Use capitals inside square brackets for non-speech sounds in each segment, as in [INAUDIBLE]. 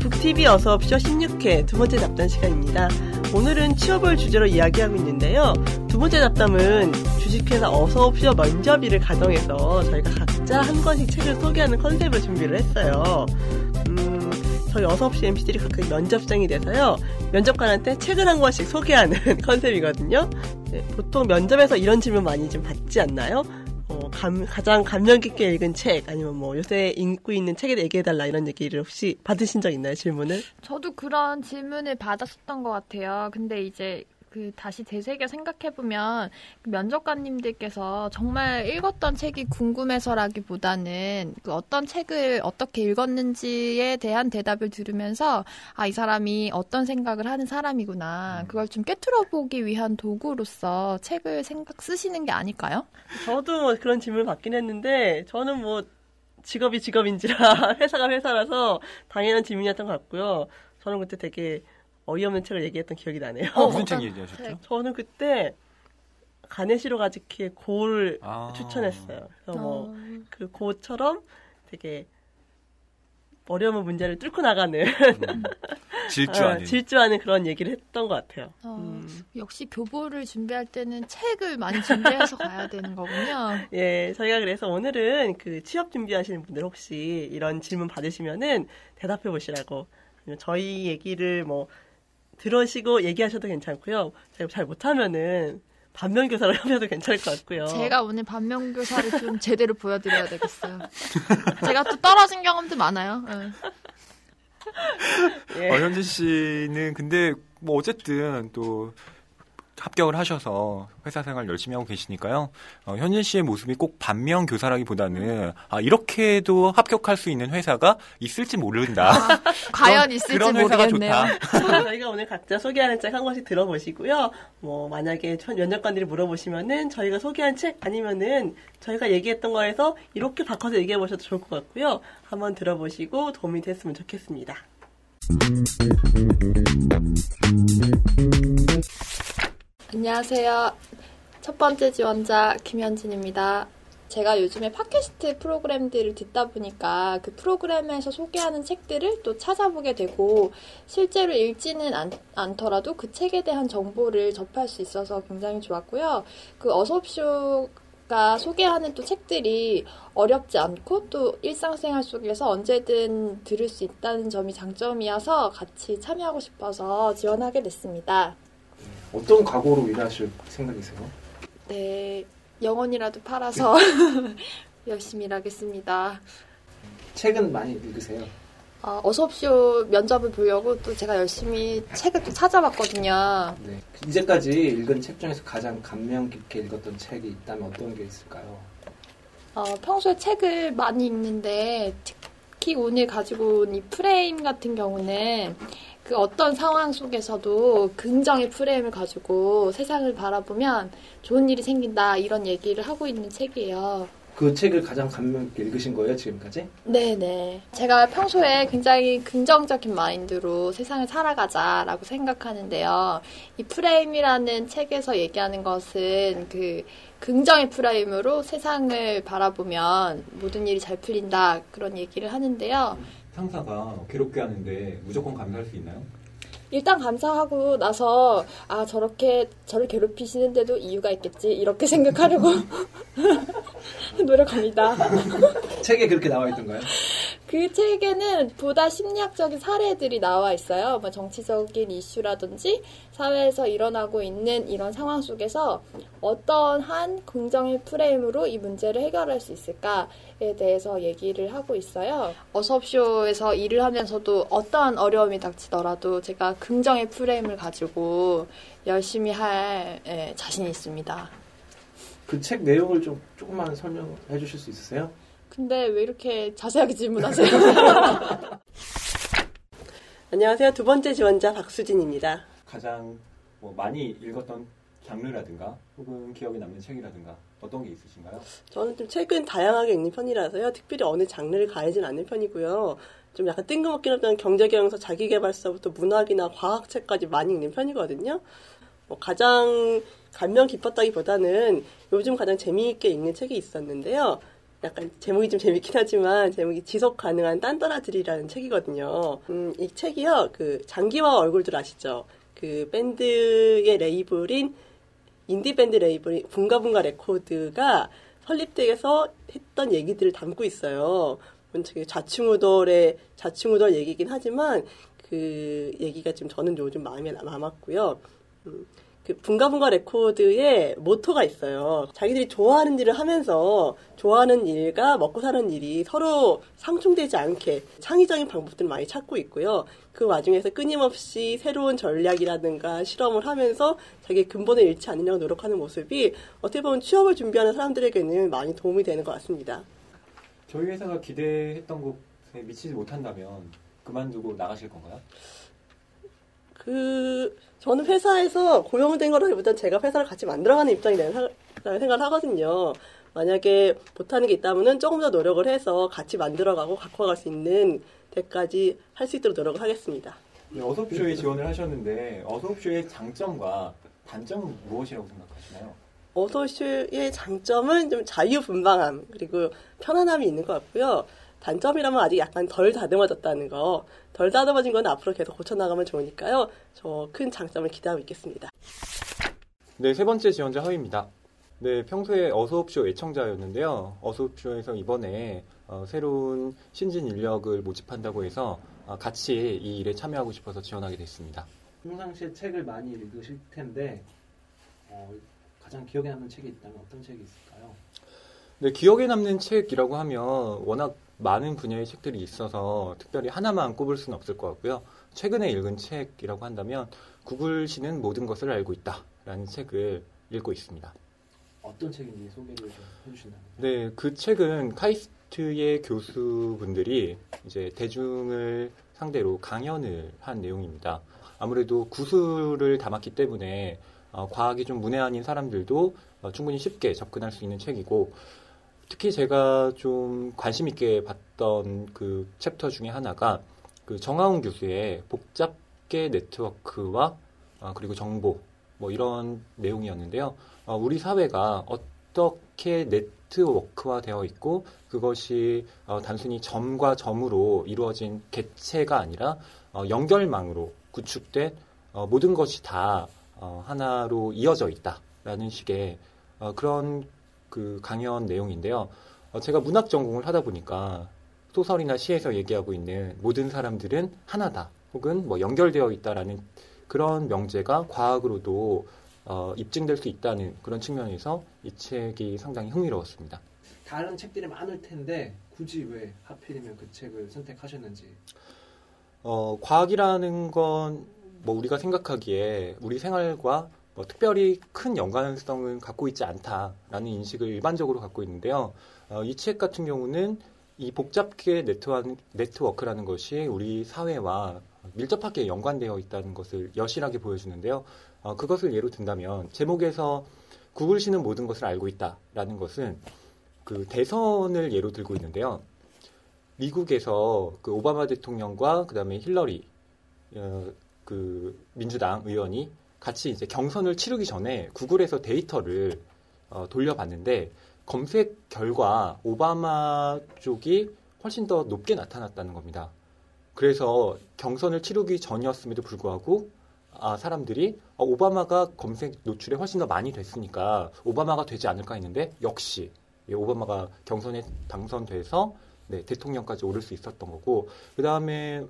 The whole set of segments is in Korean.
북TV 어서옵쇼 16회 두 번째 잡담 시간입니다. 오늘은 취업을 주제로 이야기하고 있는데요. 두 번째 잡담은 주식회사 어서옵쇼 면접일을 가정해서 저희가 각자 한 권씩 책을 소개하는 컨셉을 준비를 했어요. 음, 저희 어서옵쇼 MC들이 각각 면접장이 돼서요. 면접관한테 책을 한 권씩 소개하는 [LAUGHS] 컨셉이거든요. 네, 보통 면접에서 이런 질문 많이 좀 받지 않나요? 어, 감, 가장 감명 깊게 읽은 책 아니면 뭐 요새 읽고 있는 책에 대해 얘기해달라 이런 얘기를 혹시 받으신 적 있나요 질문을? 저도 그런 질문을 받았었던 것 같아요. 근데 이제 그 다시 되새겨 생각해 보면 그 면접관님들께서 정말 읽었던 책이 궁금해서라기보다는 그 어떤 책을 어떻게 읽었는지에 대한 대답을 들으면서 아 이 사람이 어떤 생각을 하는 사람이구나 그걸 좀 깨트려 보기 위한 도구로서 책을 생각 쓰시는 게 아닐까요? 저도 뭐 그런 질문을 받긴 했는데 저는 뭐 직업이 직업인지라 [LAUGHS] 회사가 회사라서 당연한 질문이었던 것 같고요. 저는 그때 되게 어이없는 책을 얘기했던 기억이 나네요. 어, 무슨 책 얘기하셨죠? 저는 그때 가네시로 가즈키의 고를 아. 추천했어요. 그래서 뭐 어, 그 고처럼 되게 어려운 문제를 뚫고 나가는 음. 질주하는. [LAUGHS] 어, 질주하는 그런 얘기를 했던 것 같아요. 어, 음. 역시 교보를 준비할 때는 책을 많이 준비해서 가야 되는 거군요. [LAUGHS] 예, 저희가 그래서 오늘은 그 취업 준비하시는 분들 혹시 이런 질문 받으시면은 대답해 보시라고. 저희 얘기를 뭐 들으시고 얘기하셔도 괜찮고요. 제가 잘 못하면은 반면교사로 [LAUGHS] 하셔도 괜찮을 것 같고요. 제가 오늘 반면교사를 좀 제대로 보여드려야 되겠어요. 제가 또 떨어진 경험도 많아요. 예. [LAUGHS] 예. 어, 현진 씨는 근데 뭐 어쨌든 또 합격을 하셔서 회사 생활 열심히 하고 계시니까요. 어, 현진 씨의 모습이 꼭 반면 교사라기보다는 아 이렇게도 합격할 수 있는 회사가 있을지 모른다. 아, [LAUGHS] 과연 있을지 그런 회사가 모르겠네요. 좋다. [LAUGHS] 저희가 오늘 각자 소개하는 책 한 권씩 들어보시고요. 뭐 만약에 천- 면접관들이 물어보시면은 저희가 소개한 책 아니면은 저희가 얘기했던 거에서 이렇게 바꿔서 얘기해 보셔도 좋을 것 같고요. 한번 들어보시고 도움이 됐으면 좋겠습니다. 안녕하세요. 첫 번째 지원자 김현진입니다. 제가 요즘에 팟캐스트 프로그램들을 듣다 보니까 그 프로그램에서 소개하는 책들을 또 찾아보게 되고 실제로 읽지는 않, 않더라도 그 책에 대한 정보를 접할 수 있어서 굉장히 좋았고요. 그 어서옵쇼가 소개하는 또 책들이 어렵지 않고 또 일상생활 속에서 언제든 들을 수 있다는 점이 장점이어서 같이 참여하고 싶어서 지원하게 됐습니다. 어떤 각오로 일하실 생각이세요? 네, 영원이라도 팔아서 [LAUGHS] 열심히 일하겠습니다. 책은 많이 읽으세요? 어, 어서옵쇼 면접을 보려고 또 제가 열심히 책을 또 찾아봤거든요. 네. 이제까지 읽은 책 중에서 가장 감명 깊게 읽었던 책이 있다면 어떤 게 있을까요? 어, 평소에 책을 많이 읽는데 특히 오늘 가지고 온 이 프레임 같은 경우는 그 어떤 상황 속에서도 긍정의 프레임을 가지고 세상을 바라보면 좋은 일이 생긴다 이런 얘기를 하고 있는 책이에요. 그 책을 가장 감명 깊게 읽으신 거예요, 지금까지? 네네. 제가 평소에 굉장히 긍정적인 마인드로 세상을 살아가자라고 생각하는데요. 이 프레임이라는 책에서 얘기하는 것은 그 긍정의 프레임으로 세상을 바라보면 모든 일이 잘 풀린다 그런 얘기를 하는데요. 상사가 괴롭게 하는데 무조건 감사할 수 있나요? 일단 감사하고 나서 아 저렇게 저를 괴롭히시는데도 이유가 있겠지 이렇게 생각하려고 [LAUGHS] [LAUGHS] 노력합니다. 책에 그렇게 나와 있던가요? 그 책에는 보다 심리학적인 사례들이 나와 있어요. 뭐 정치적인 이슈라든지 사회에서 일어나고 있는 이런 상황 속에서 어떤 한 긍정의 프레임으로 이 문제를 해결할 수 있을까에 대해서 얘기를 하고 있어요. 어서옵쇼에서 일을 하면서도 어떠한 어려움이 닥치더라도 제가 긍정의 프레임을 가지고 열심히 할 예, 자신이 있습니다. 그 책 내용을 좀 조금만 설명해 주실 수 있으세요? 근데 왜 이렇게 자세하게 질문하세요? [LAUGHS] 안녕하세요. 두 번째 지원자 박수진입니다. 가장 뭐 많이 읽었던 장르라든가 혹은 기억에 남는 책이라든가 어떤 게 있으신가요? 저는 좀 책은 다양하게 읽는 편이라서요. 특별히 어느 장르를 가리진 않는 편이고요. 좀 약간 뜬금없긴 하지만 경제경영서, 자기개발서부터 문학이나 과학책까지 많이 읽는 편이거든요. 뭐 가장 감명 깊었다기보다는 요즘 가장 재미있게 읽는 책이 있었는데요. 약간 제목이 좀 재밌긴 하지만 제목이 지속 가능한 딴따라들이라는 책이거든요. 음, 이 책이요. 그 장기하와 얼굴들 아시죠? 그 밴드의 레이블인 인디 밴드 레이블인 붕가붕가 레코드가 설립되어서 했던 얘기들을 담고 있어요. 좌충우돌의 좌충우돌 얘기긴 하지만 그 얘기가 지금 저는 요즘 마음에 남았고요. 음, 그 붕가붕가 레코드의 모토가 있어요. 자기들이 좋아하는 일을 하면서 좋아하는 일과 먹고 사는 일이 서로 상충되지 않게 창의적인 방법들을 많이 찾고 있고요. 그 와중에서 끊임없이 새로운 전략이라든가 실험을 하면서 자기 근본을 잃지 않으려고 노력하는 모습이 어떻게 보면 취업을 준비하는 사람들에게는 많이 도움이 되는 것 같습니다. 저희 회사가 기대했던 곳에 미치지 못한다면 그만두고 나가실 건가요? 그 저는 회사에서 고용된 거라기보단 제가 회사를 같이 만들어가는 입장이라는 생각을 하거든요. 만약에 못하는 게 있다면은 조금 더 노력을 해서 같이 만들어가고 갖고 갈 수 있는 데까지 할 수 있도록 노력을 하겠습니다. 네, 어소옵쇼에 지원을 하셨는데 어소옵쇼의 장점과 단점은 무엇이라고 생각하시나요? 어소쇼의 장점은 좀 자유분방함 그리고 편안함이 있는 것 같고요. 단점이라면 아직 약간 덜 다듬어졌다는 거. 덜 다듬어진 건 앞으로 계속 고쳐나가면 좋으니까요. 저 큰 장점을 기대하고 있겠습니다. 네, 세 번째 지원자 허입니다. 네, 평소에 어소옵쇼 애청자였는데요. 어소옵쇼에서 이번에 어, 새로운 신진 인력을 모집한다고 해서 어, 같이 이 일에 참여하고 싶어서 지원하게 됐습니다. 평상시에 책을 많이 읽으실 텐데 어, 가장 기억에 남는 책이 있다면 어떤 책이 있을까요? 네, 기억에 남는 책이라고 하면 워낙 많은 분야의 책들이 있어서 특별히 하나만 꼽을 수는 없을 것 같고요. 최근에 읽은 책이라고 한다면 구글시는 모든 것을 알고 있다라는 책을 읽고 있습니다. 어떤 책인지 소개를 좀 해주신다면? 네, 그 책은 카이스트의 교수분들이 이제 대중을 상대로 강연을 한 내용입니다. 아무래도 구술을 담았기 때문에 어, 과학이 좀 문외 한인 사람들도 어, 충분히 쉽게 접근할 수 있는 책이고 특히 제가 좀 관심 있게 봤던 그 챕터 중에 하나가 그 정하운 교수의 복잡계 네트워크와 어, 그리고 정보 뭐 이런 내용이었는데요. 어, 우리 사회가 어떻게 네트워크화 되어 있고 그것이 어, 단순히 점과 점으로 이루어진 객체가 아니라 어, 연결망으로 구축된 어, 모든 것이 다 어, 하나로 이어져 있다라는 식의 어, 그런 그 강연 내용인데요. 어, 제가 문학 전공을 하다 보니까 소설이나 시에서 얘기하고 있는 모든 사람들은 하나다. 혹은 뭐 연결되어 있다라는 그런 명제가 과학으로도 어, 입증될 수 있다는 그런 측면에서 이 책이 상당히 흥미로웠습니다. 다른 책들이 많을 텐데 굳이 왜 하필이면 그 책을 선택하셨는지. 어, 과학이라는 건 뭐 우리가 생각하기에 우리 생활과 뭐 특별히 큰 연관성은 갖고 있지 않다라는 인식을 일반적으로 갖고 있는데요. 어, 이 책 같은 경우는 이 복잡계 네트워크라는 것이 우리 사회와 밀접하게 연관되어 있다는 것을 여실하게 보여주는데요. 어, 그것을 예로 든다면 제목에서 구글시는 모든 것을 알고 있다라는 것은 그 대선을 예로 들고 있는데요. 미국에서 그 오바마 대통령과 그다음에 힐러리 어, 그 민주당 의원이 같이 이제 경선을 치르기 전에 구글에서 데이터를 어, 돌려봤는데 검색 결과 오바마 쪽이 훨씬 더 높게 나타났다는 겁니다. 그래서 경선을 치르기 전이었음에도 불구하고 아, 사람들이 어, 오바마가 검색 노출에 훨씬 더 많이 됐으니까 오바마가 되지 않을까 했는데 역시 예, 오바마가 경선에 당선돼서 네, 대통령까지 오를 수 있었던 거고 그 다음에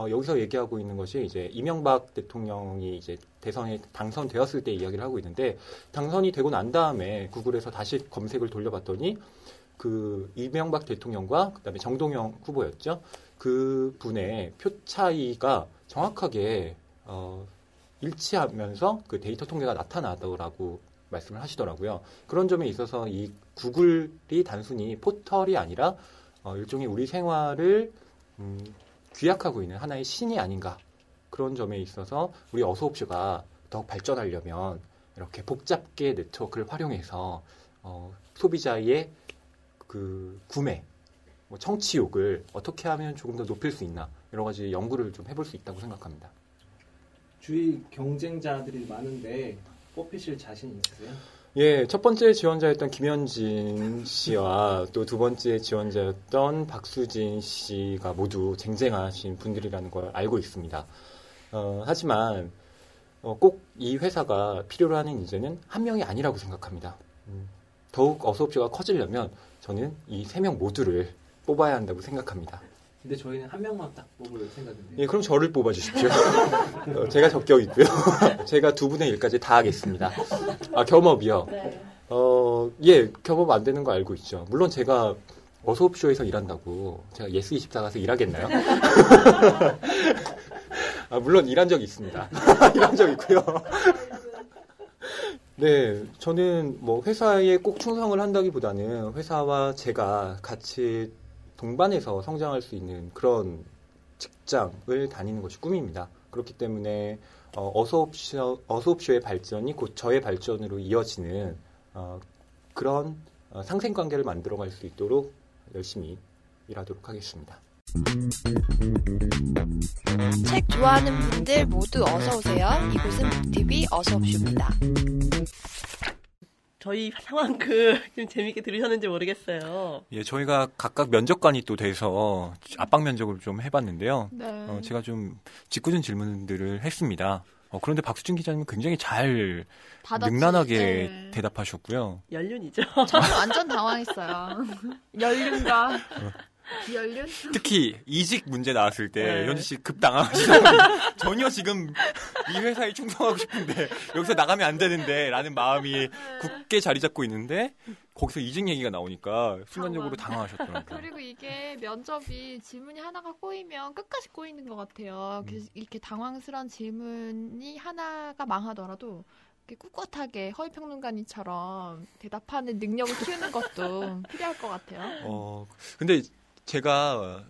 어, 여기서 얘기하고 있는 것이 이제 이명박 대통령이 이제 대선에 당선되었을 때 이야기를 하고 있는데 당선이 되고 난 다음에 구글에서 다시 검색을 돌려봤더니 그 이명박 대통령과 그다음에 정동영 후보였죠. 그 분의 표 차이가 정확하게 어, 일치하면서 그 데이터 통계가 나타나더라고 말씀을 하시더라고요. 그런 점에 있어서 이 구글이 단순히 포털이 아니라 어, 일종의 우리 생활을 음, 귀약하고 있는 하나의 신이 아닌가 그런 점에 있어서 우리 어소옵쇼가 더욱 발전하려면 이렇게 복잡계 네트워크를 활용해서 어, 소비자의 그 구매, 뭐 청취욕을 어떻게 하면 조금 더 높일 수 있나 여러 가지 연구를 좀 해볼 수 있다고 생각합니다. 주위 경쟁자들이 많은데 뽑히실 자신 있으세요? 예, 첫 번째 지원자였던 김현진 씨와 또 두 번째 지원자였던 박수진 씨가 모두 쟁쟁하신 분들이라는 걸 알고 있습니다. 어, 하지만 어, 꼭 이 회사가 필요로 하는 인재는 한 명이 아니라고 생각합니다. 음, 더욱 어소옵쇼가 커지려면 저는 이 세 명 모두를 뽑아야 한다고 생각합니다. 근데 저희는 한 명만 딱 뽑을 생각인데. 예, 그럼 저를 뽑아주십시오. [LAUGHS] 어, 제가 적격이고요. [LAUGHS] 제가 두 분의 일까지 다 하겠습니다. 아, 겸업이요. 네. 어, 예, 겸업 안 되는 거 알고 있죠. 물론 제가 어서옵쇼에서 일한다고 제가 예스24 가서 일하겠나요? [LAUGHS] 아, 물론 일한 적 있습니다. 일한 적 있고요. 네, 저는 뭐 회사에 꼭 충성을 한다기보다는 회사와 제가 같이 동반해서 성장할 수 있는 그런 직장을 다니는 것이 꿈입니다. 그렇기 때문에 어, 어소옵쇼, 어소옵쇼의 발전이 곧 저의 발전으로 이어지는 어, 그런 어, 상생관계를 만들어갈 수 있도록 열심히 일하도록 하겠습니다. 책 좋아하는 분들 모두 어서 오세요. 이곳은 북TV 어서옵쇼입니다. 저희 상황 그 [LAUGHS] 좀 재밌게 들으셨는지 모르겠어요. 예, 저희가 각각 면접관이 또 돼서 압박 면접을 좀 해봤는데요. 네. 어, 제가 좀 짓궂은 질문들을 했습니다. 어, 그런데 박수진 기자님은 굉장히 잘 받았지. 능란하게 네. 대답하셨고요. 연륜이죠. 저는 완전 당황했어요. [LAUGHS] 연륜과 비연륜? 특히 이직 문제 나왔을 때 네. 현지 씨 급당황하시더라고요. [LAUGHS] 전혀 지금 이 회사에 충성하고 싶은데 여기서 나가면 안 되는데라는 마음이 굳게 자리 잡고 있는데 거기서 이직 얘기가 나오니까 순간적으로 당황하셨더라고요. [LAUGHS] 그리고 이게 면접이 질문이 하나가 꼬이면 끝까지 꼬이는 것 같아요. 그래서 이렇게 당황스러운 질문이 하나가 망하더라도 꿋꿋하게 허위평론가님처럼 대답하는 능력을 키우는 것도 [LAUGHS] 필요할 것 같아요. 어, 근데 제가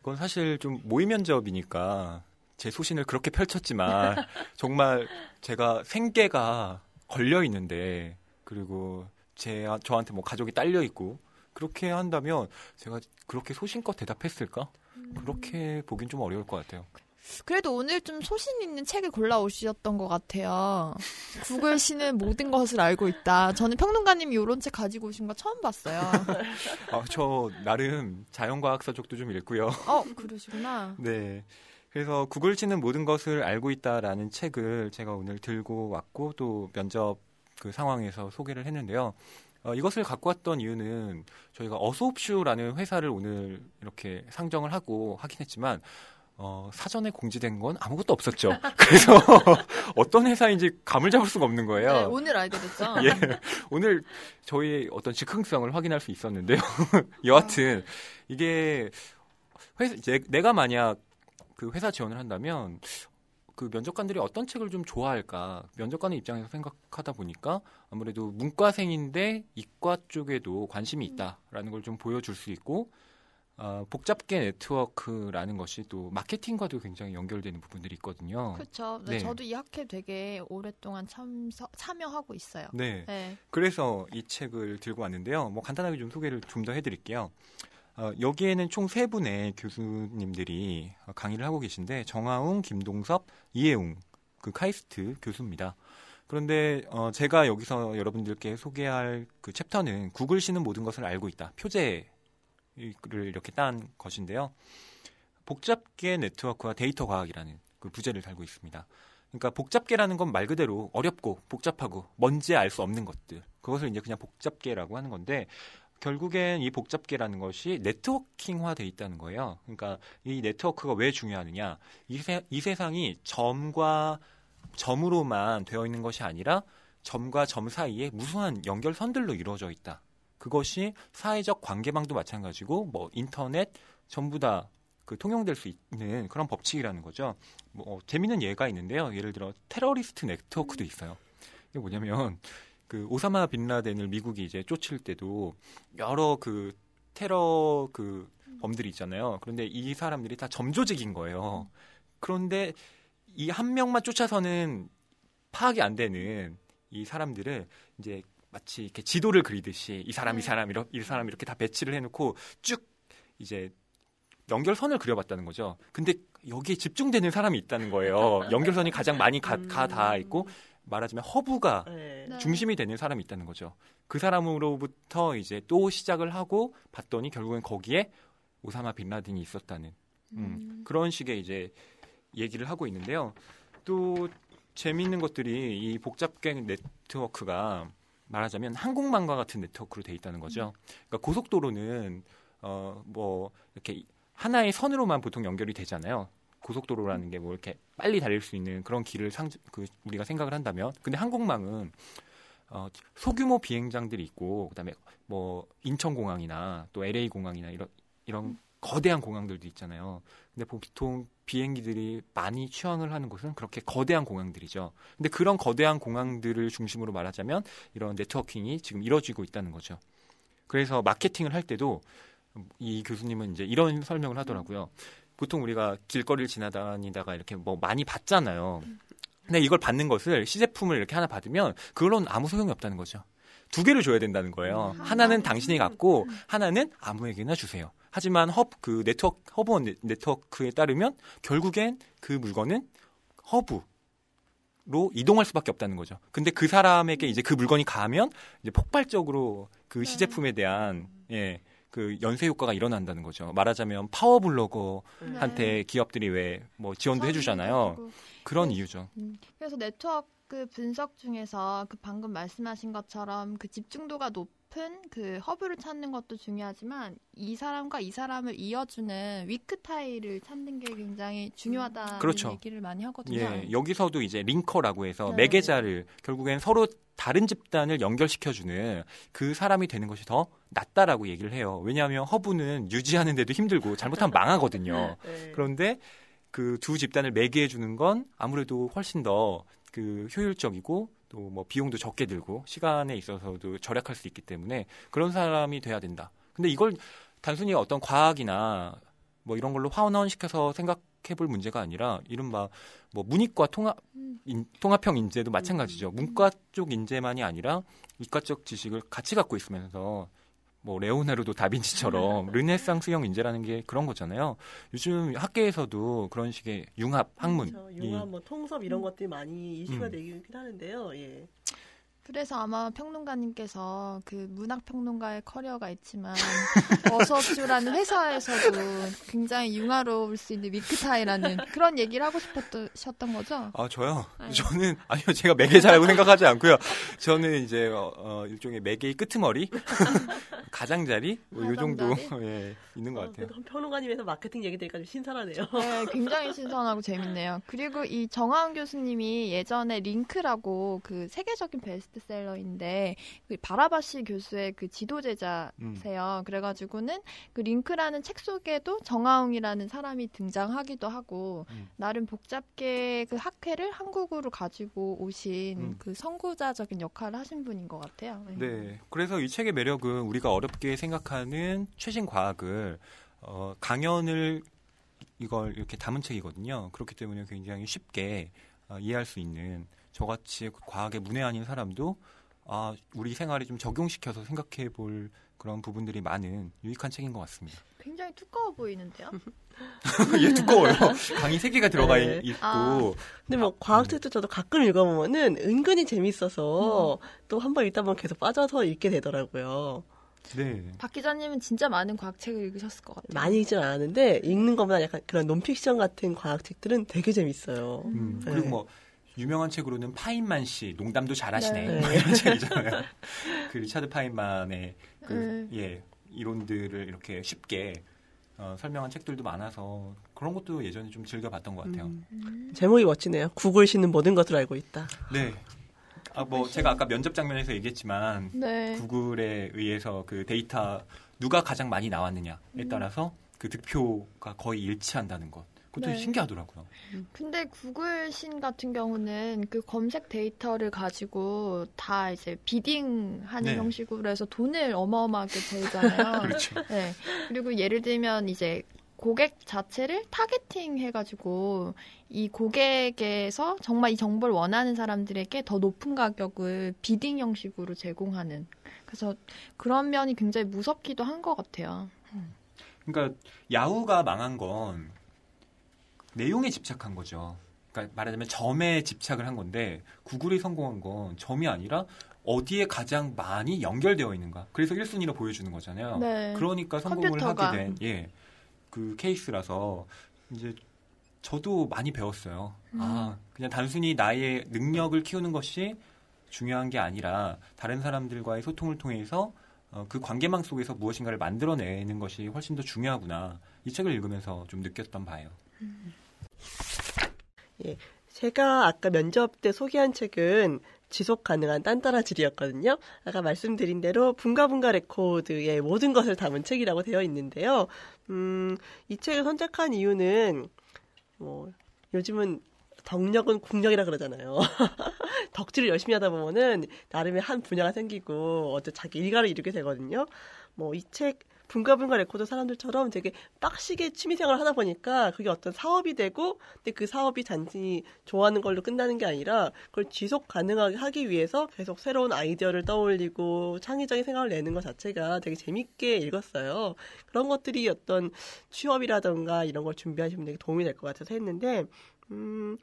이건 사실 좀 모의 면접이니까 제 소신을 그렇게 펼쳤지만 [LAUGHS] 정말 제가 생계가 걸려 있는데 그리고 제 저한테 뭐 가족이 딸려 있고 그렇게 한다면 제가 그렇게 소신껏 대답했을까? 그렇게 보긴 좀 어려울 것 같아요. 그래도 오늘 좀 소신 있는 책을 골라오셨던 것 같아요. 구글 씨는 모든 것을 알고 있다. 저는 평론가님이 이런 책 가지고 오신 거 처음 봤어요. 아, 저 나름 자연과학서 쪽도 좀 읽고요. 어, 그러시구나. [LAUGHS] 네. 그래서 구글 치는 모든 것을 알고 있다라는 책을 제가 오늘 들고 왔고 또 면접 그 상황에서 소개를 했는데요. 어, 이것을 갖고 왔던 이유는 저희가 어소옵슈라는 회사를 오늘 이렇게 상정을 하고 하긴 했지만 어, 사전에 공지된 건 아무것도 없었죠. [LAUGHS] 그래서 [LAUGHS] 어떤 회사인지 감을 잡을 수가 없는 거예요. 네, 오늘 알게 됐죠. [LAUGHS] 예. 오늘 저희 어떤 즉흥성을 확인할 수 있었는데요. 여하튼 이게 회사, 제- 내가 만약 그 회사 지원을 한다면 그 면접관들이 어떤 책을 좀 좋아할까 면접관의 입장에서 생각하다 보니까 아무래도 문과생인데 이과 쪽에도 관심이 있다라는 걸 좀 보여줄 수 있고 아, 복잡계 네트워크라는 것이 또 마케팅과도 굉장히 연결되는 부분들이 있거든요. 그렇죠. 네, 네. 저도 이 학회 되게 오랫동안 참석, 참여하고 있어요. 네. 네. 그래서 이 책을 들고 왔는데요. 뭐 간단하게 좀 소개를 좀 더 해드릴게요. 어, 여기에는 총 세 분의 교수님들이 어, 강의를 하고 계신데 정하웅, 김동섭, 이혜웅 그 카이스트 교수입니다. 그런데 어, 제가 여기서 여러분들께 소개할 그 챕터는 구글 씨는 모든 것을 알고 있다. 표제 를 이렇게 딴 것인데요. 복잡계 네트워크와 데이터 과학이라는 그 부제를 달고 있습니다. 그러니까 복잡계라는 건 말 그대로 어렵고 복잡하고 뭔지 알 수 없는 것들. 그것을 이제 그냥 복잡계라고 하는 건데 결국엔 이 복잡계라는 것이 네트워킹화 돼 있다는 거예요. 그러니까 이 네트워크가 왜 중요하느냐? 이, 세, 이 세상이 점과 점으로만 되어 있는 것이 아니라 점과 점 사이에 무수한 연결선들로 이루어져 있다. 그것이 사회적 관계망도 마찬가지고 뭐 인터넷 전부 다 그 통용될 수 있는 그런 법칙이라는 거죠. 뭐 재밌는 예가 있는데요. 예를 들어 테러리스트 네트워크도 있어요. 이게 뭐냐면 그 오사마 빈 라덴을 미국이 이제 쫓을 때도 여러 그 테러 그 범들이 있잖아요. 그런데 이 사람들이 다 점조직인 거예요. 그런데 이 한 명만 쫓아서는 파악이 안 되는 이 사람들을 이제 마치 이렇게 지도를 그리듯이 이 사람 이 사람 이렇게 이 사람 이렇게 다 배치를 해놓고 쭉 이제 연결선을 그려봤다는 거죠. 근데 여기에 집중되는 사람이 있다는 거예요. [LAUGHS] 연결선이 가장 많이 가다 있고 말하자면 허브가 네. 네. 중심이 되는 사람이 있다는 거죠. 그 사람으로부터 이제 또 시작을 하고 봤더니 결국엔 거기에 오사마 빈라든이 있었다는 음, 음. 그런 식의 이제 얘기를 하고 있는데요. 또 재미있는 것들이 이 복잡갱 네트워크가 말하자면 한국만과 같은 네트워크로 돼 있다는 거죠. 그러니까 고속도로는 어 뭐 이렇게 하나의 선으로만 보통 연결이 되잖아요. 고속도로라는 게 뭐 이렇게 빨리 달릴 수 있는 그런 길을 상, 그 우리가 생각을 한다면, 근데 한국망은 어, 소규모 비행장들이 있고, 그다음에 뭐 인천공항이나 또 LA 공항이나 이런 이런 거대한 공항들도 있잖아요. 근데 보통 비행기들이 많이 취항을 하는 곳은 그렇게 거대한 공항들이죠. 근데 그런 거대한 공항들을 중심으로 말하자면 이런 networking이 지금 이루어지고 있다는 거죠. 그래서 마케팅을 할 때도 이 교수님은 이제 이런 설명을 하더라고요. 보통 우리가 길거리를 지나다니다가 이렇게 뭐 많이 받잖아요. 근데 이걸 받는 것을 시제품을 이렇게 하나 받으면 그걸로는 아무 소용이 없다는 거죠. 두 개를 줘야 된다는 거예요. 하나는 당신이 갖고 하나는 아무에게나 주세요. 하지만 허브 그 네트워크 허브 네- 네트워크에 따르면 결국엔 그 물건은 허브로 이동할 수밖에 없다는 거죠. 근데 그 사람에게 이제 그 물건이 가면 이제 폭발적으로 그 네. 시제품에 대한 예. 그 연쇄 효과가 일어난다는 거죠. 말하자면 파워 블로거한테 네. 기업들이 왜 뭐 지원도 해주잖아요. 그런 네. 이유죠. 음, 그래서 네트워크 분석 중에서 그 방금 말씀하신 것처럼 그 집중도가 높 은 그 허브를 찾는 것도 중요하지만 이 사람과 이 사람을 이어주는 weak tie를 찾는 게 굉장히 중요하다는 그렇죠. 얘기를 많이 하거든요. 예, 여기서도 이제 링커라고 해서 네. 매개자를 결국엔 서로 다른 집단을 연결시켜주는 그 사람이 되는 것이 더 낫다라고 얘기를 해요. 왜냐하면 허브는 유지하는 데도 힘들고 잘못하면 [LAUGHS] 망하거든요. 네. 그런데 그 두 집단을 매개해 주는 건 아무래도 훨씬 더 그 효율적이고 또 뭐 비용도 적게 들고 시간에 있어서도 절약할 수 있기 때문에 그런 사람이 돼야 된다. 근데 이걸 단순히 어떤 과학이나 뭐 이런 걸로 환원환원시켜서 생각해 볼 문제가 아니라 이른바 뭐 문이과 통합 음. 인- 통합형 인재도 마찬가지죠. 문과 쪽 인재만이 아니라 이과 쪽 지식을 같이 갖고 있으면서 뭐 레오나르도 다빈치처럼 [LAUGHS] 르네상스형 인재라는 게 그런 거잖아요. 요즘 학계에서도 그런 식의 융합 학문, 그렇죠. 이- 융합, 뭐 통섭 이런 것들이 많이 이슈가 음. 되긴 하는데요. 예. 그래서 아마 평론가님께서 그 문학 평론가의 커리어가 있지만 [LAUGHS] 어서주라는 회사에서도 굉장히 융화로울 수 있는 위크타이라는 그런 얘기를 하고 싶었던 거죠. 아 저요? 네. 저는 아니요 제가 매개자라고 생각하지 않고요. 저는 이제 어, 어, 일종의 매개의 끄트머리, [LAUGHS] 가장자리 뭐 이 정도? [LAUGHS] 예, 있는 것 어, 같아요. 그래도 평론가님에서 마케팅 얘기 되니까 좀 신선하네요. 네, 굉장히 신선하고 재밌네요. 그리고 이 정하은 교수님이 예전에 링크라고 그 세계적인 베스트 셀러인데 그 바라바시 교수의 그 지도제자세요. 그래가지고는 그 링크라는 책 속에도 정하웅이라는 사람이 등장하기도 하고 음. 나름 복잡게 그 학회를 한국으로 가지고 오신 음. 그 선구자적인 역할을 하신 분인 것 같아요. 네. 그래서 이 책의 매력은 우리가 어렵게 생각하는 최신 과학을 어, 강연을 이걸 이렇게 담은 책이거든요. 그렇기 때문에 굉장히 쉽게 어, 이해할 수 있는 저같이 과학에 문외한인 사람도 아, 우리 생활에 좀 적용시켜서 생각해 볼 그런 부분들이 많은 유익한 책인 것 같습니다. 굉장히 두꺼워 보이는데요. 얘 [LAUGHS] 두꺼워요. 강의 세 개가 들어가 네. 있- 있고 아. 근데 뭐 과학책도 저도 가끔 읽어보면은 은근히 재밌어서 또한번 읽다 보면 계속 빠져서 읽게 되더라고요. 네. 박 기자님은 진짜 많은 과학책을 읽으셨을 것 같아요. 많이 읽진 않았는데 읽는 것보다 약간 그런 논픽션 같은 과학책들은 되게 재밌어요. 음, 네. 그리고 뭐 유명한 책으로는 파인만 씨 농담도 잘하시네 네. 뭐 이런 책 있잖아요. [LAUGHS] 그 리차드 파인만의 그 음. 예, 이론들을 이렇게 쉽게 어, 설명한 책들도 많아서 그런 것도 예전에 좀 즐겨봤던 것 같아요. 음. 제목이 멋지네요. 구글 신은 모든 것을 알고 있다. 네. 아, 뭐 제가 아까 면접 장면에서 얘기했지만 네. 구글에 의해서 그 데이터 누가 가장 많이 나왔느냐에 음. 따라서 그 득표가 거의 일치한다는 것. 그것도 네. 신기하더라고요. 근데 구글 신 같은 경우는 그 검색 데이터를 가지고 다 이제 bidding하는 네. 형식으로 해서 돈을 어마어마하게 벌잖아요. [LAUGHS] 그렇죠. 네. 그리고 예를 들면 이제 고객 자체를 targeting 해가지고 이 고객에서 정말 이 정보를 원하는 사람들에게 더 높은 가격을 bidding 형식으로 제공하는. 그래서 그런 면이 굉장히 무섭기도 한 것 같아요. 그러니까 야후가 망한 건 내용에 집착한 거죠. 그러니까 말하자면 점에 집착을 한 건데 구글이 성공한 건 점이 아니라 어디에 가장 많이 연결되어 있는가. 그래서 1순위로 보여주는 거잖아요. 네. 그러니까 성공을 컴퓨터가. 하게 된 예. 그 케이스라서 이제 저도 많이 배웠어요. 음. 아, 그냥 단순히 나의 능력을 키우는 것이 중요한 게 아니라 다른 사람들과의 소통을 통해서 어, 그 관계망 속에서 무엇인가를 만들어내는 것이 훨씬 더 중요하구나. 이 책을 읽으면서 좀 느꼈던 바예요. 제가 아까 면접 때 소개한 책은 지속 가능한 딴따라질이었거든요. 아까 말씀드린 대로 붕가붕가 레코드의 모든 것을 담은 책이라고 되어 있는데요. 음, 이 책을 선택한 이유는 뭐 요즘은 덕력은 국력이라 그러잖아요. [LAUGHS] 덕질을 열심히 하다 보면은 나름의 한 분야가 생기고 어떤 자기 일가를 이루게 되거든요. 뭐 이 책 붕가붕가 레코드 사람들처럼 되게 빡시게 취미생활을 하다 보니까 그게 어떤 사업이 되고 근데 그 사업이 단지 좋아하는 걸로 끝나는 게 아니라 그걸 지속 가능하게 하기 위해서 계속 새로운 아이디어를 떠올리고 창의적인 생각을 내는 것 자체가 되게 재밌게 읽었어요. 그런 것들이 어떤 취업이라던가 이런 걸 준비하시면 되게 도움이 될 것 같아서 했는데 음,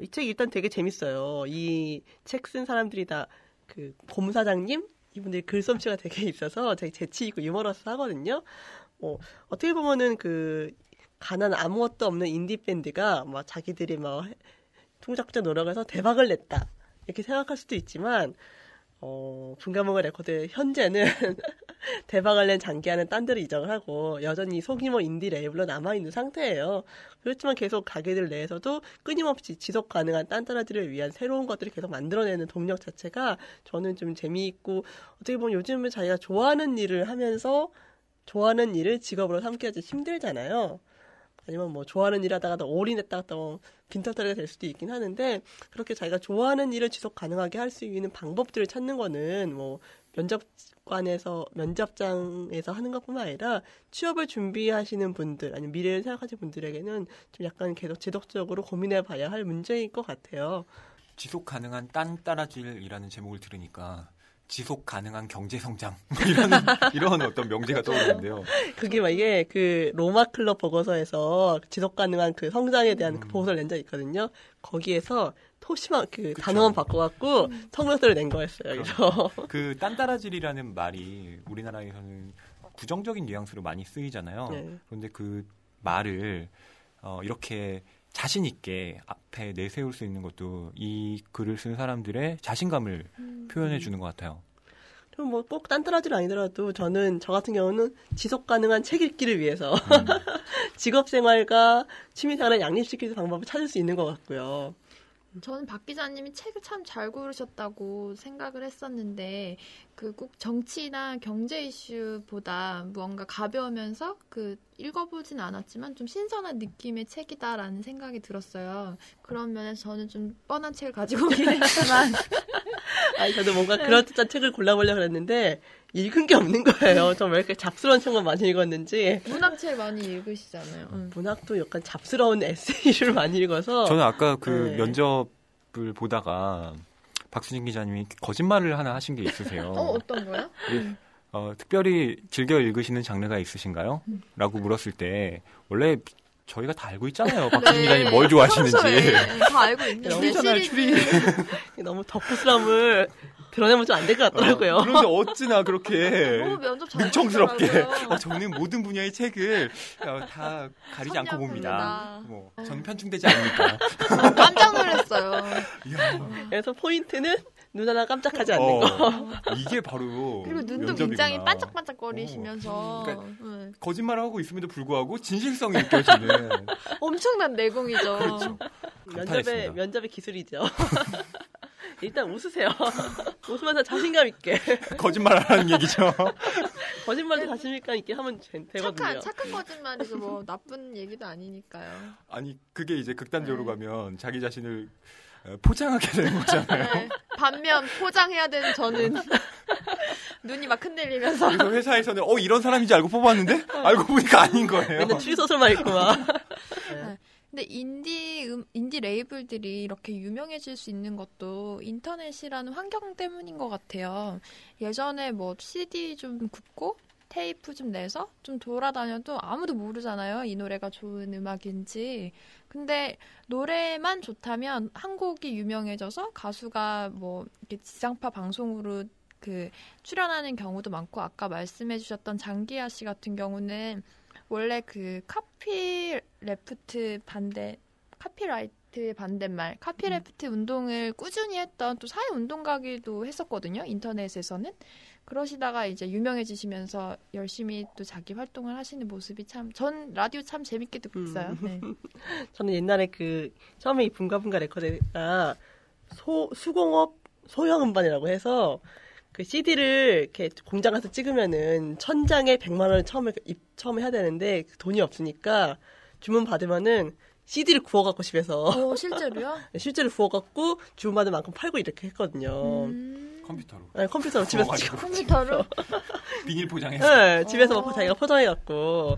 이 책이 일단 되게 재밌어요. 이 책 쓴 사람들이 다 그 곰 사장님 이분들이 글솜씨가 되게 있어서 되게 재치 있고 유머러스 하거든요. 뭐 어떻게 보면은 그 가난 아무것도 없는 인디 밴드가 막 자기들이 막 통작자 노력해서 대박을 냈다 이렇게 생각할 수도 있지만 어 붕가붕가 레코드 현재는 [LAUGHS] 대박을 낸 장기하는 딴 데로 이적을 하고 여전히 소규모 인디 레이블로 남아 있는 상태예요. 그렇지만 계속 자기들 내에서도 끊임없이 지속 가능한 딴따라들을 위한 새로운 것들을 계속 만들어내는 동력 자체가 저는 좀 재미있고 어떻게 보면 요즘은 자기가 좋아하는 일을 하면서 좋아하는 일을 직업으로 삼기가 좀 힘들잖아요. 아니면 뭐 좋아하는 일 하다가 또 올인했다가 또 빈털터리가 될 수도 있긴 하는데 그렇게 자기가 좋아하는 일을 지속 가능하게 할 수 있는 방법들을 찾는 거는 뭐 면접관에서 면접장에서 하는 것뿐만 아니라 취업을 준비하시는 분들 아니면 미래를 생각하시는 분들에게는 좀 약간 계속 지속적으로 고민해 봐야 할 문제일 것 같아요. 지속 가능한 딴 따라질이라는 제목을 들으니까 지속 가능한 경제 성장 [LAUGHS] 이런 이런 어떤 명제가 떠오르는데요. 그게 막 이게 그 로마 클럽 보고서에서 지속 가능한 그 성장에 대한 음. 그 보고서를 낸 적이 있거든요. 거기에서 토시마 그 그쵸. 단어만 바꿔갖고 성명서를 낸 거였어요. 그래서 [LAUGHS] 그 딴따라질이라는 말이 우리나라에서는 부정적인 뉘앙스로 많이 쓰이잖아요. 네. 그런데 그 말을 어, 이렇게 자신 있게 앞에 내세울 수 있는 것도 이 글을 쓴 사람들의 자신감을 음. 표현해 주는 것 같아요. 좀뭐꼭 딴따라질 아니더라도 저는 저 같은 경우는 지속 가능한 책 읽기를 위해서 음. [LAUGHS] 직업 생활과 취미 생활을 양립시키는 방법을 찾을 수 있는 것 같고요. 저는 박 기자님이 책을 참 잘 고르셨다고 생각을 했었는데 그 꼭 정치나 경제 이슈보다 무언가 가벼우면서 그 읽어보진 않았지만 좀 신선한 느낌의 책이다라는 생각이 들었어요. 그런 면에서 저는 좀 뻔한 책을 가지고 오긴 [LAUGHS] 했지만 아니 저도 뭔가 네. 그럴듯한 책을 골라보려고 그랬는데 읽은 게 없는 거예요. 저왜 이렇게 잡스러운 책만 많이 읽었는지 문학책 많이 읽으시잖아요. 응. 문학도 약간 잡스러운 [LAUGHS] 에세이를 많이 읽어서 저는 아까 그 네. 면접을 보다가 박수진 기자님이 거짓말을 하나 하신 게 있으세요. 어 어떤 거요? 어, 특별히 즐겨 읽으시는 장르가 있으신가요? 라고 물었을 때 원래 저희가 다 알고 있잖아요. 박수진 기자님 뭘 좋아하시는지. 평소에 다 알고 있는데 추리잖아요, 시리즈 너무 덕후스러움을 드러내면 좀 안 될 것 같더라고요. 어, 그런데 어찌나 그렇게 너무 면접 잘 능청스럽게. 어, 저는 모든 분야의 책을 어, 다 가리지 않고 봅니다. 뭐, 저는 편충되지 않으니까. 어, [LAUGHS] 깜짝 놀랐어요. 이야, 그래서 포인트는 눈 하나 깜짝하지 않는 어, 거. 이게 바로 그리고 눈도 면접이구나. 굉장히 반짝반짝거리시면서 어, 그러니까 네. 거짓말을 하고 있음에도 불구하고 진실성이 느껴지는 엄청난 내공이죠. 그렇죠. 면접의. 면접의 기술이죠. [LAUGHS] 일단 웃으세요. [LAUGHS] 웃으면서 자신감 있게 거짓말 안 하는 얘기죠. [LAUGHS] 거짓말도 자신감 있게 하면 되, 되거든요. 착한 착한 거짓말이죠. 뭐 나쁜 얘기도 아니니까요. 아니 그게 이제 극단적으로 네. 가면 자기 자신을 어, 포장하게 되는 거잖아요. 네. 반면 포장해야 되는 저는 [LAUGHS] 눈이 막 흔들리면서 그래서 회사에서는 어 이런 사람인지 알고 뽑았는데 알고 보니까 아닌 거예요. 맨날 추리소설만 읽고 막. 네. 근데 인디 음, 인디 레이블들이 이렇게 유명해질 수 있는 것도 인터넷이라는 환경 때문인 것 같아요. 예전에 뭐 CD 좀 굽고 테이프 좀 내서 좀 돌아다녀도 아무도 모르잖아요. 이 노래가 좋은 음악인지. 근데 노래만 좋다면 한 곡이 유명해져서 가수가 뭐 지상파 방송으로 그 출연하는 경우도 많고 아까 말씀해 주셨던 장기하 씨 같은 경우는 원래 그 copyleft 반대 copyright 반대말 copyleft 운동을 꾸준히 했던 또 사회 운동가기도 했었거든요 인터넷에서는 그러시다가 이제 유명해지시면서 열심히 또 자기 활동을 하시는 모습이 참 전 라디오 참 재밌게 듣고 있어요. 네. [LAUGHS] 저는 옛날에 그 처음에 이 붕가붕가 레코드가 소 수공업 소형 음반이라고 해서 그 CD를 이렇게 공장 가서 찍으면은 천 장에 100만 원을 처음에 입 처음에 해야 되는데 돈이 없으니까 주문 받으면은 CD를 구워갖고 집에서 오 실제로요? [LAUGHS] 실제로 구워갖고 주문 받은 만큼 팔고 이렇게 했거든요. 음, 컴퓨터로 네, 컴퓨터로 집에서. 컴퓨터로 [LAUGHS] 비닐 포장해서 네, 집에서 어. 굽고 자기가 포장해갖고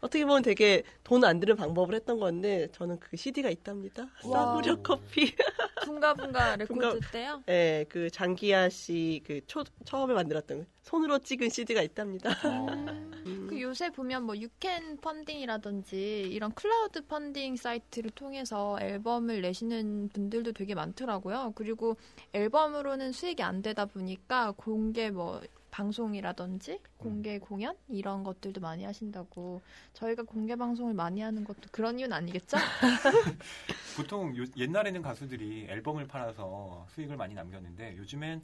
어떻게 보면 되게 돈 안 드는 방법을 했던 건데 저는 그 CD가 있답니다. 와. 싸구려 커피. [LAUGHS] 붕가붕가 레코드 때요. 네, 그 장기하 씨 그 처음에 만들었던 손으로 찍은 CD가 있답니다. 어, 그 요새 보면 뭐 유캔 펀딩이라든지 이런 크라우드 펀딩 사이트를 통해서 앨범을 내시는 분들도 되게 많더라고요. 그리고 앨범으로는 수익이 안 되다 보니까 공개 뭐 방송이라든지 공개 공연 이런 것들도 많이 하신다고 저희가 공개 방송을 많이 하는 것도 그런 이유는 아니겠죠? [LAUGHS] 보통 요- 옛날에는 가수들이 앨범을 팔아서 수익을 많이 남겼는데 요즘엔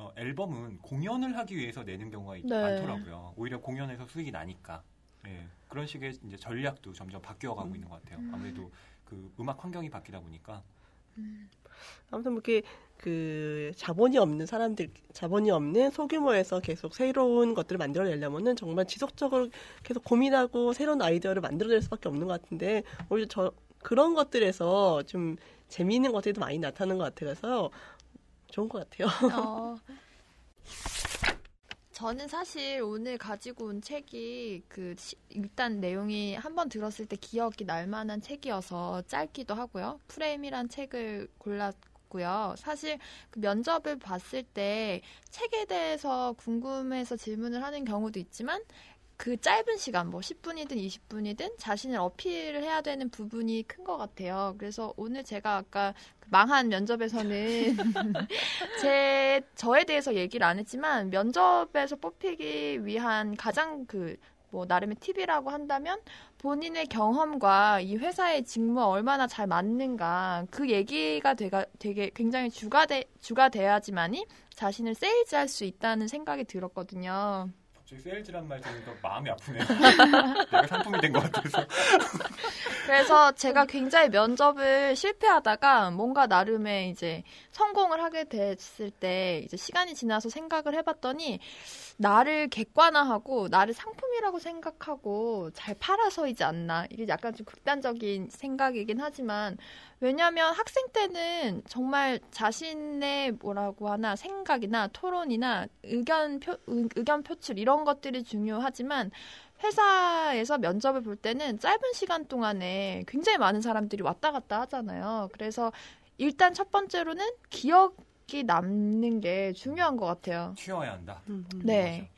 어, 앨범은 공연을 하기 위해서 내는 경우가 있- 네. 많더라고요. 오히려 공연에서 수익이 나니까 예, 그런 식의 이제 전략도 점점 바뀌어가고 있는 것 같아요. 아무래도 그 음악 환경이 바뀌다 보니까 아무튼 뭐 이렇게 그 자본이 없는 사람들, 자본이 없는 소규모에서 계속 새로운 것들을 만들어내려면은 정말 지속적으로 계속 고민하고 새로운 아이디어를 만들어낼 수밖에 없는 것 같은데 오히려 저 그런 것들에서 좀 재미있는 것들이 더 많이 나타나는 것 같아서 좋은 것 같아요. 어, 저는 사실 오늘 가지고 온 책이 그 시- 일단 내용이 한 번 들었을 때 기억이 날 만한 책이어서 짧기도 하고요. 프레임이란 책을 골랐 고요. 사실 그 면접을 봤을 때 책에 대해서 궁금해서 질문을 하는 경우도 있지만 그 짧은 시간, 뭐 10분이든 20분이든 자신을 어필을 해야 되는 부분이 큰 것 같아요. 그래서 오늘 제가 아까 그 망한 면접에서는 [LAUGHS] 제 저에 대해서 얘기를 안 했지만 면접에서 뽑히기 위한 가장 그 뭐 나름의 팁이라고 한다면 본인의 경험과 이 회사의 직무와 얼마나 잘 맞는가 그 얘기가 되가, 되게 굉장히 주가 돼 주가 돼야지만이 자신을 세일즈할 수 있다는 생각이 들었거든요. 갑자기 세일즈란 말 들으니까 마음이 아프네요. [LAUGHS] 내가 상품이 된 것 같아서. 그래서 제가 굉장히 면접을 실패하다가 뭔가 나름의 이제 성공을 하게 됐을 때 이제 시간이 지나서 생각을 해봤더니 나를 객관화하고 나를 상품이라고 생각하고 잘 팔아서이지 않나. 이게 약간 좀 극단적인 생각이긴 하지만 왜냐하면 학생 때는 정말 자신의 뭐라고 하나 생각이나 토론이나 의견 표, 의- 의견 표출 이런 것들이 중요하지만 회사에서 면접을 볼 때는 짧은 시간 동안에 굉장히 많은 사람들이 왔다 갔다 하잖아요. 그래서 일단 첫 번째로는 기억이 남는 게 중요한 것 같아요. 튀어야 한다. 네.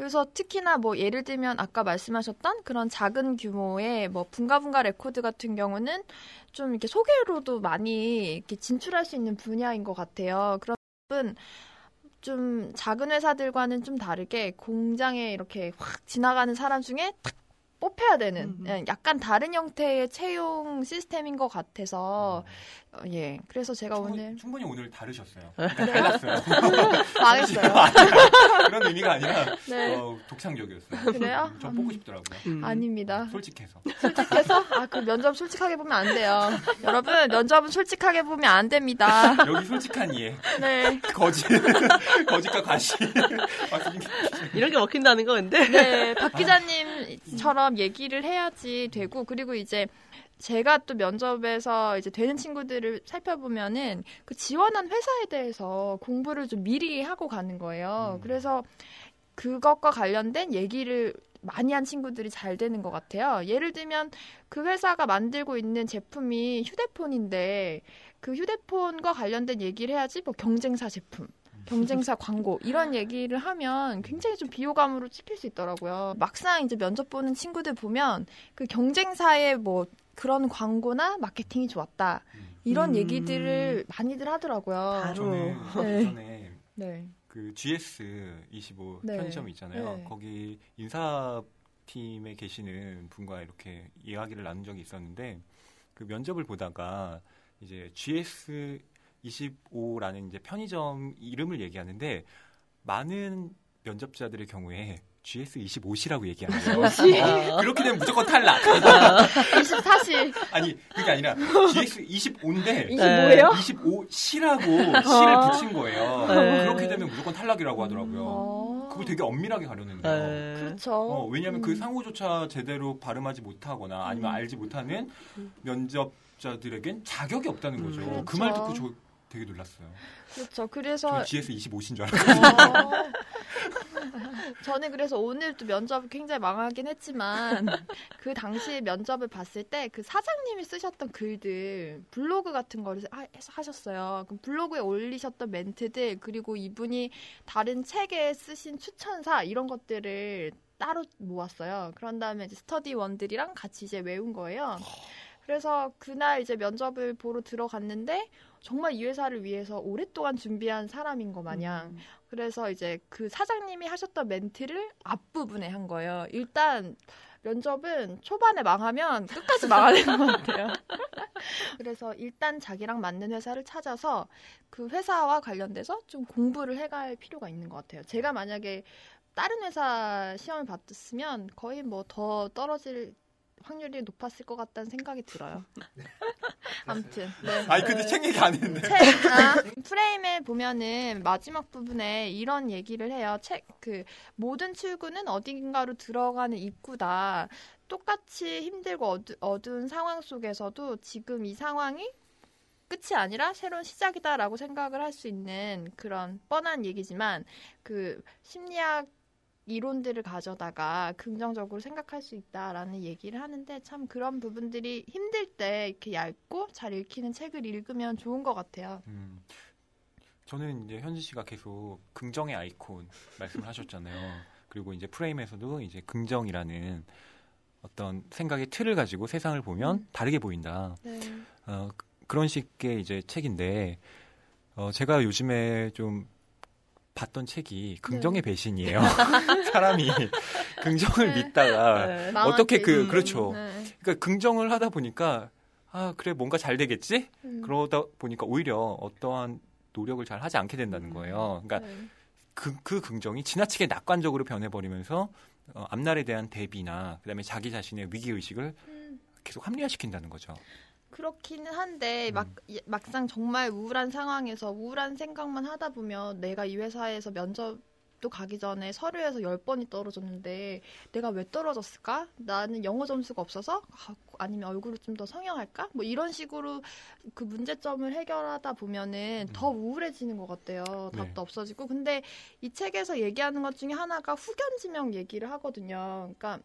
그래서 특히나 뭐 예를 들면 아까 말씀하셨던 그런 작은 규모의 뭐 붕가붕가 레코드 같은 경우는 좀 이렇게 소개로도 많이 이렇게 진출할 수 있는 분야인 것 같아요. 그런 좀 작은 회사들과는 좀 다르게 공장에 이렇게 확 지나가는 사람 중에 탁 뽑혀야 되는 음, 음. 예, 약간 다른 형태의 채용 시스템인 것 같아서 어, 예 그래서 제가 충분히, 오늘 충분히 오늘 다르셨어요. [LAUGHS] 그러니까 달랐어요. [LAUGHS] 망했어요. [LAUGHS] 그런 의미가 아니라 네 어, 독창적이었어요. 그래요? 음, 전 보고 싶더라고요. 음. 아닙니다. 솔직해서. 솔직해서 아 그 면접 솔직하게 보면 안 돼요. 여러분 면접은 솔직하게 보면 안 됩니다. 여기 솔직한 이해. 네, 거짓. 거짓과 과시. 아. 이런 게 먹힌다는 거 근데 네, 박 기자님처럼 얘기를 해야지 되고 그리고 이제 제가 또 면접에서 이제 되는 친구들을 살펴보면은 그 지원한 회사에 대해서 공부를 좀 미리 하고 가는 거예요. 음. 그래서 그것과 관련된 얘기를 많이 한 친구들이 잘 되는 것 같아요. 예를 들면 그 회사가 만들고 있는 제품이 휴대폰인데 그 휴대폰과 관련된 얘기를 해야지 뭐 경쟁사 제품, 경쟁사 광고 이런 얘기를 하면 굉장히 좀 비호감으로 찍힐 수 있더라고요. 막상 이제 면접 보는 친구들 보면 그 경쟁사의 뭐 그런 광고나 마케팅이 좋았다 이런 음. 얘기들을 많이들 하더라고요. 바로. 네. 전에 네. 그 GS25 네. 편의점 있잖아요. 네. 거기 인사 팀에 계시는 분과 이렇게 이야기를 나눈 적이 있었는데 그 면접을 보다가 이제 GS25라는 이제 편의점 이름을 얘기하는데 많은 면접자들의 경우에 GS25시라고 얘기하는데요. 어, 그렇게 되면 무조건 탈락. [LAUGHS] 24시 아니 그게 아니라 GS25인데 25예요? 25시라고 시를 붙인 거예요. 네. 그렇게 되면 무조건 탈락이라고 하더라고요. 어. 그걸 되게 엄밀하게 가렸는데요. 네. 그렇죠. 어, 왜냐하면 그 음. 상호조차 제대로 발음하지 못하거나 아니면 음. 알지 못하는 면접 자들에겐 자격이 없다는 거죠. 음. 그말 그렇죠. 듣고 저 되게 놀랐어요. 그렇죠. 그래서 GS 25신 줄 알았어요. 어. [LAUGHS] 저는 그래서 오늘 또 면접을 굉장히 망하긴 했지만 그 당시 면접을 봤을 때 그 사장님이 쓰셨던 글들 블로그 같은 거를 하- 하셨어요. 그럼 블로그에 올리셨던 멘트들 그리고 이분이 다른 책에 쓰신 추천사 이런 것들을 따로 모았어요. 그런 다음에 이제 스터디원들이랑 같이 이제 외운 거예요. 그래서 그날 이제 면접을 보러 들어갔는데 정말 이 회사를 위해서 오랫동안 준비한 사람인 거 마냥 음. 그래서 이제 그 사장님이 하셨던 멘트를 앞부분에 한 거예요. 일단 면접은 초반에 망하면 끝까지 망하는 것 같아요. [LAUGHS] 그래서 일단 자기랑 맞는 회사를 찾아서 그 회사와 관련돼서 좀 공부를 해갈 필요가 있는 것 같아요. 제가 만약에 다른 회사 시험을 봤으면 거의 뭐 더 떨어질 확률이 높았을 것 같다는 생각이 들어요. [LAUGHS] [LAUGHS] 아무튼 네. 아니 근데 책 얘기 안 했는데. 책, 아, [LAUGHS] 프레임에 보면은 마지막 부분에 이런 얘기를 해요. 책, 그, 모든 출구는 어딘가로 들어가는 입구다. 똑같이 힘들고 어두, 어두운 상황 속에서도 지금 이 상황이 끝이 아니라 새로운 시작이다라고 생각을 할 수 있는 그런 뻔한 얘기지만 그 심리학 이론들을 가져다가 긍정적으로 생각할 수 있다라는 얘기를 하는데 참 그런 부분들이 힘들 때 이렇게 얇고 잘 읽히는 책을 읽으면 좋은 것 같아요. 음, 저는 이제 현진 씨가 계속 긍정의 아이콘 말씀을 하셨잖아요. 그리고 이제 프레임에서도 이제 긍정이라는 어떤 생각의 틀을 가지고 세상을 보면 음. 다르게 보인다. 네. 어, 그- 그런 식의 이제 책인데 어, 제가 요즘에 좀 봤던 책이 긍정의 배신이에요. [LAUGHS] 사람이 긍정을 네. 믿다가 네. 어떻게 그. 그렇죠. 네. 그러니까 긍정을 하다 보니까 아 그래 뭔가 잘 되겠지? 음. 그러다 보니까 오히려 어떠한 노력을 잘 하지 않게 된다는 거예요. 그러니까 네. 그, 그 긍정이 지나치게 낙관적으로 변해버리면서 어, 앞날에 대한 대비나 그다음에 자기 자신의 위기 의식을 음. 계속 합리화시킨다는 거죠. 그렇기는 한데 음. 막 막상 정말 우울한 상황에서 우울한 생각만 하다 보면 내가 이 회사에서 면접도 가기 전에 서류에서 열 번이 떨어졌는데 내가 왜 떨어졌을까? 나는 영어 점수가 없어서 아, 아니면 얼굴을 좀 더 성형할까? 뭐 이런 식으로 그 문제점을 해결하다 보면은 음. 더 우울해지는 것 같아요. 답도 네. 없어지고 근데 이 책에서 얘기하는 것 중에 하나가 후견지명 얘기를 하거든요. 그러니까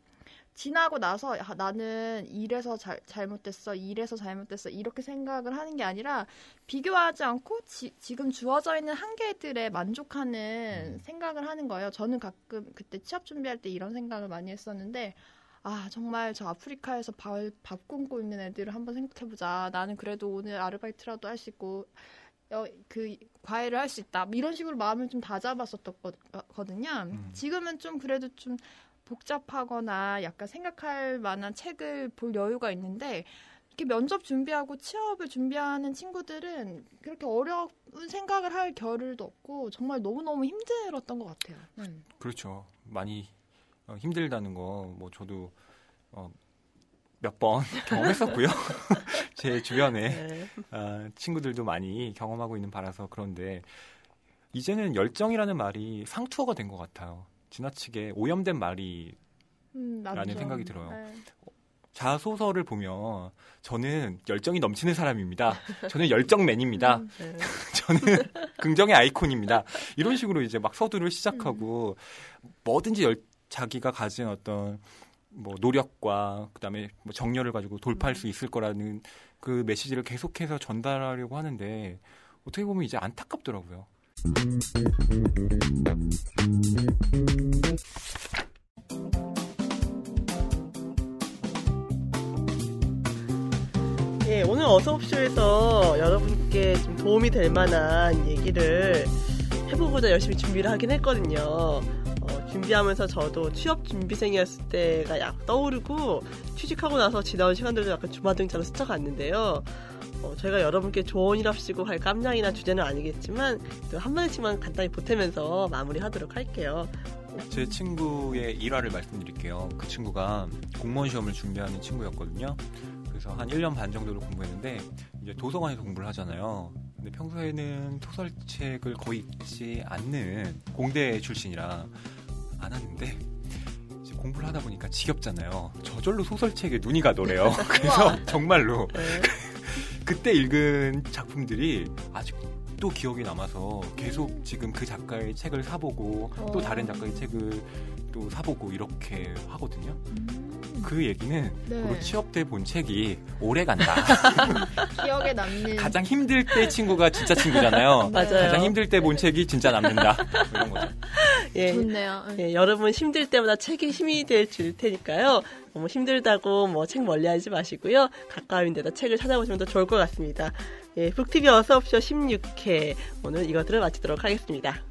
지나고 나서 야, 나는 이래서 잘, 잘못됐어, 이래서 잘못됐어 이렇게 생각을 하는 게 아니라 비교하지 않고 지, 금 주어져 있는 한계들에 만족하는 음. 생각을 하는 거예요. 저는 가끔 그때 취업 준비할 때 이런 생각을 많이 했었는데 아 정말 저 아프리카에서 밥, 밥 굶고 있는 애들을 한번 생각해보자. 나는 그래도 오늘 아르바이트라도 할 수 있고 어, 그 과외를 할 수 있다. 뭐 이런 식으로 마음을 좀 다잡았었거든요. 음. 지금은 좀 그래도 좀 복잡하거나 약간 생각할 만한 책을 볼 여유가 있는데 이렇게 면접 준비하고 취업을 준비하는 친구들은 그렇게 어려운 생각을 할 겨를도 없고 정말 너무너무 힘들었던 것 같아요. 음. 그렇죠. 많이 어, 힘들다는 거 뭐 저도 어, 몇 번 [LAUGHS] 경험했었고요. [LAUGHS] 제 주변에 네. 아, 친구들도 많이 경험하고 있는 바라서 그런데 이제는 열정이라는 말이 상투어가 된 것 같아요. 지나치게 오염된 말이 음, 라는. 생각이 들어요. 네. 자소서를 보면 저는 열정이 넘치는 사람입니다. 저는 열정맨입니다. 음. 네. [LAUGHS] 저는 긍정의 아이콘입니다. 이런 식으로 이제 막 서두를 시작하고 뭐든지 열, 자기가 가진 어떤 뭐 노력과 그다음에 뭐 정열을 가지고 돌파할 수 있을 거라는 그 메시지를 계속해서 전달하려고 하는데 어떻게 보면 이제 안타깝더라고요. 예, 오늘 어서옵쇼에서 여러분께 좀 도움이 될 만한 얘기를 해보고자 열심히 준비를 하긴 했거든요. 어, 준비하면서 저도 취업 준비생이었을 때가 약 떠오르고 취직하고 나서 지나온 시간들도 약간 주마등처럼 스쳐갔는데요. 어, 저희가 여러분께 조언이랍시고 할 깜냥이나 주제는 아니겠지만 또 한마디씩만 간단히 보태면서 마무리하도록 할게요. 제 친구의 일화를 말씀드릴게요. 그 친구가 공무원 시험을 준비하는 친구였거든요. 그래서 한 1년 반 정도를 공부했는데 이제 도서관에서 공부를 하잖아요. 근데 평소에는 소설책을 거의 읽지 않는 공대 출신이라 안 하는데 공부를 하다 보니까 지겹잖아요. 저절로 소설책에 눈이 가더래요. [LAUGHS] 그래서 정말로 네. 그때 읽은 작품들이 아직도 기억이 남아서 계속 지금 그 작가의 책을 사보고 또 어. 다른 작가의 책을 또 사보고 이렇게 하거든요. 음, 그 얘기는 네. 바로 취업 때본 책이 오래 간다. [LAUGHS] 기억에 남는 가장 힘들 때 친구가 진짜 친구잖아요. [LAUGHS] 맞아요. 가장 힘들 때 본 책이 진짜 남는다. 뭐 이런 거죠. 예, 좋네요. 예, 여러분 힘들 때마다 책이 힘이 될 줄 테니까요. 너무 힘들다고 뭐 책 멀리하지 마시고요. 가까운 데다 책을 찾아보시면 더 좋을 것 같습니다. 예, 북TV 어서옵쇼 16회 오늘 이것들을 마치도록 하겠습니다.